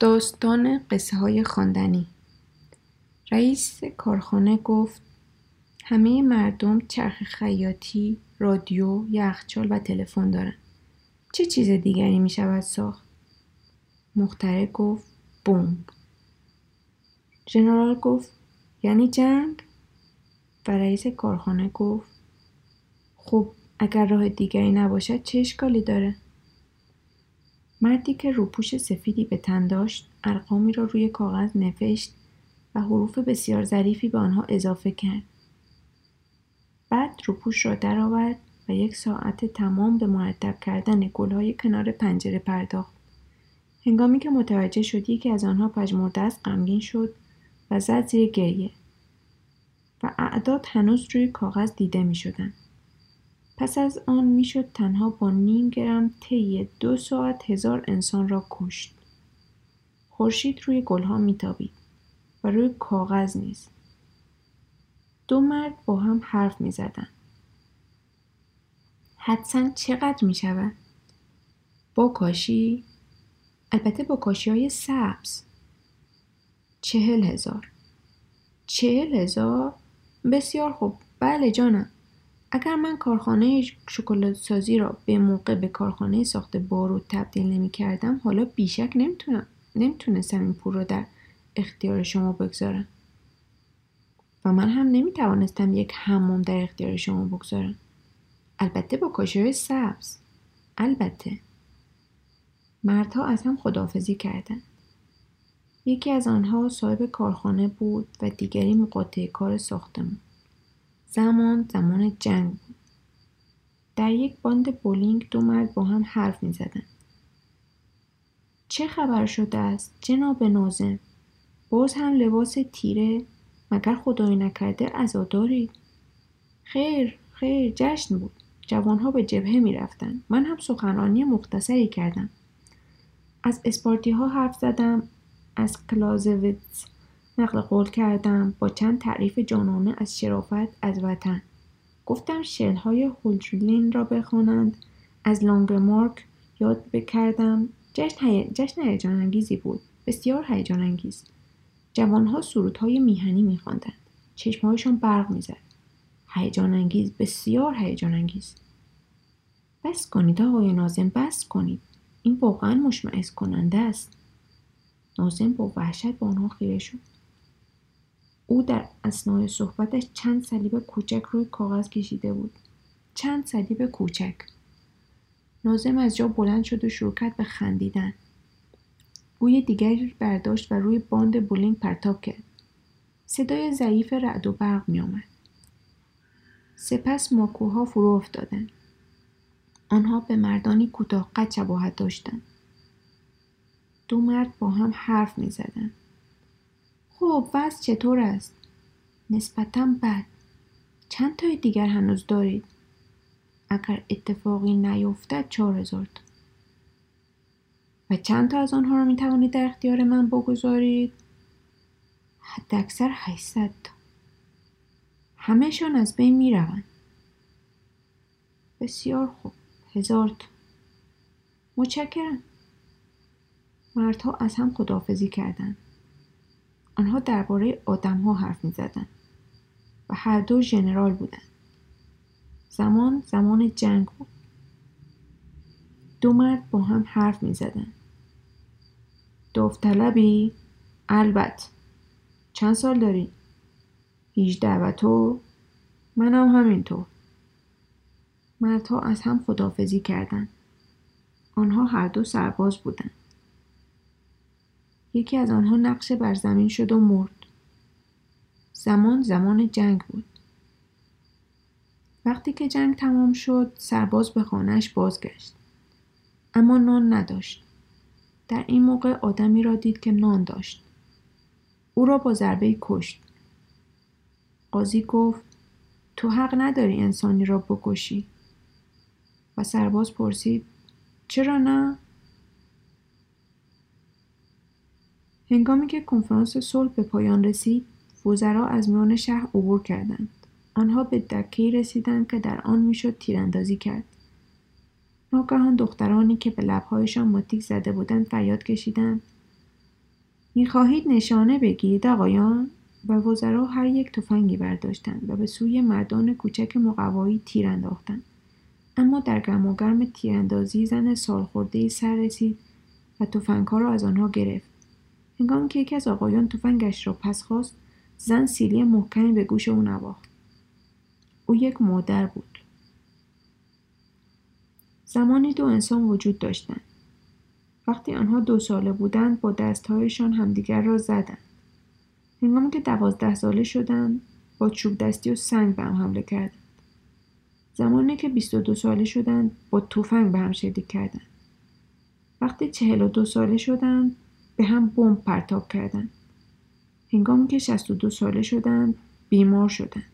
داستان قصه های خواندنی رئیس کارخانه گفت همه مردم چرخ خیاطی، رادیو، یخچال و تلفن دارن. چه چیز دیگری می شود ساخت؟ مختره گفت بمب. ژنرال گفت یعنی جنگ؟ و رئیس کارخانه گفت خب اگر راه دیگری نباشد چه اشکالی داره؟ مردی که روپوش سفیدی به تن داشت ارقامی را روی کاغذ نوشت و حروف بسیار ظریفی به آنها اضافه کرد بعد روپوش را درآورد و یک ساعت تمام به مرتب کردن گلهای کنار پنجره پرداخت هنگامی که متوجه شد یکی از آنها پژمرده است غمگین شد و زد زیر گریه و اعداد هنوز روی کاغذ دیده می شدن. پس از آن می‌شد تنها با نیم گرم طی دو ساعت هزار انسان را کشت. خورشید روی گلها میتابید و روی کاغذ نیز. دو مرد با هم حرف می زدن. حدسن چقدر می شود؟ با کاشی؟ البته با کاشی های سبز. چهل هزار. چهل هزار؟ بسیار خوب. بله جانم. اگر من کارخانه شکلات سازی را به موقع به کارخانه ساخت بارود تبدیل نمی کردم حالا بیشک نمی‌تونم نمی‌تونستم این پول را در اختیار شما بگذارم. و من هم نمی توانستم یک حمام در اختیار شما بگذارم. البته با کاشی سبز. البته. مردها از هم خداحافظی کردند. یکی از آنها صاحب کارخانه بود و دیگری مقاطع کار ساختمون زمان زمان جنگ بود. در یک باند بولینگ دو مرد با هم حرف می زدن. چه خبر شده است جناب نازم باز هم لباس تیره مگر خدای نکرده عزادارید خیر خیر جشن بود جوانها به جبهه می رفتن. من هم سخنرانی مختصری کردم از اسپارتی ها حرف زدم از کلازویتس نقل قول کردم با چند تعریف جانانه از شرافت از وطن. گفتم شعرهای هولجرلین را بخوانند. از لانگمارک یاد بکردم جشن, هی... جشن هیجان انگیزی بود. بسیار هیجان انگیز جوانها سرودهای میهنی میخواندند. چشمهایشان برق می‌زد. هیجان انگیز بسیار هیجان انگیز بس کنید آقای نازم بس کنید. این واقعا مشمعز کننده است. نازم با وحشت به آنها خیره شد. او در اسنای صحبتش چند صلیب کوچک روی کاغذ کشیده بود. چند صلیب کوچک. نازم از جا بلند شد و شروع کرد به خندیدن. بوی دیگری برداشت و روی باند بولینگ پرتاب کرد. صدای ضعیف رعد و برق می آمد. سپس ماکوها فرو افتادند آنها به مردانی کوتاه قد شباهت داشتند. دو مرد با هم حرف می زدن. خب وضع چطور است؟ نسبتا بد. چند تای دیگر هنوز دارید؟ اگر اتفاقی نیفتد چهار هزار تا. و چند تا از آنها را می توانید در اختیار من بگذارید؟ حد اکثر 800 تا. همهشان از بین می روند. بسیار خوب. هزار تا. متشکرم. مردها از هم خداحافظی کردند. آنها درباره آدمها حرف می زدن و هر دو ژنرال بودند. زمان زمان جنگ بود. دو مرد با هم حرف می زدن. داوطلبی؟ البته. چند سال داری؟ هیچده و تو؟ منم همینطور. مردها از هم خدافزی کردند. آنها هر دو سرباز بودند. یکی از آنها نقشه بر زمین شد و مرد. زمان زمان جنگ بود. وقتی که جنگ تمام شد سرباز به خانهش بازگشت. اما نان نداشت. در این موقع آدمی را دید که نان داشت. او را با ضربه کشت. قاضی گفت تو حق نداری انسانی را بکشی. و سرباز پرسید چرا نه؟ هنگامی که کنفرانس صلح به پایان رسید وزرا از میان شهر عبور کردند. آنها به دکهای رسیدند که در آن می‌شد تیراندازی کرد. ناگهان دخترانی که به لبهایشان ماتیک زده بودند فریاد کشیدند. می‌خواهید نشانه بگیرید آقایان؟ و وزرا هر یک تفنگی برداشتند و به سوی مردان کوچک مقوایی تیر انداختند. اما در گرم و گرم تیراندازی زن سالخورده سر رسید و تفنگها را از آنها گرفت. هنگامی که یکی از آقایان تفنگش را پس خواست زن سیلی محکمی به گوش او نواخت. او یک مادر بود. زمانی دو انسان وجود داشتند. وقتی آنها دو ساله بودند با دستهایشان همدیگر را زدند. هنگامی که دوازده ساله شدند با چوب دستی و سنگ به هم حمله کردند. زمانی که بیست و دو ساله شدند با تفنگ به هم شلیک کردند. وقتی چهل و دو ساله شدند به هم بمب پرتاب کردند هنگامی که شست و دو ساله شدند بیمار شدند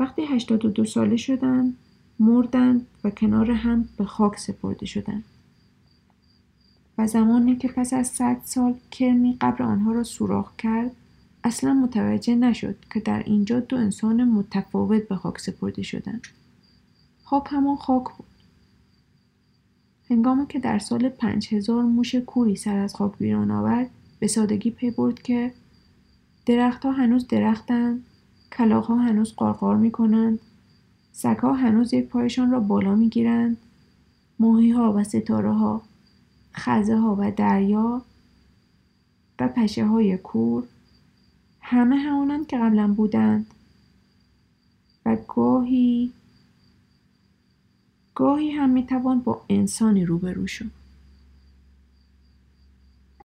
وقتی هشتاد و دو ساله شدند مردند و کنار هم به خاک سپرده شدند و زمانی که پس از صد سال کرمی قبر آنها را سوراخ کرد اصلا متوجه نشد که در اینجا دو انسان متفاوت به خاک سپرده شدند خاک همان خاک بود. هنگامی که در سال پنج هزار موش کوری سر از خاک بیرون آورد به سادگی پی برد که درختها هنوز درختند کلاغها هنوز قارقار می کنند سگها هنوز یک پایشان را بالا می گیرند ماهی ها و ستاره ها خزه ها و دریا و پشه های کور همه همانند که قبلا بودند و گاهی گاهی هم می‌توان با انسانی روبرو شد.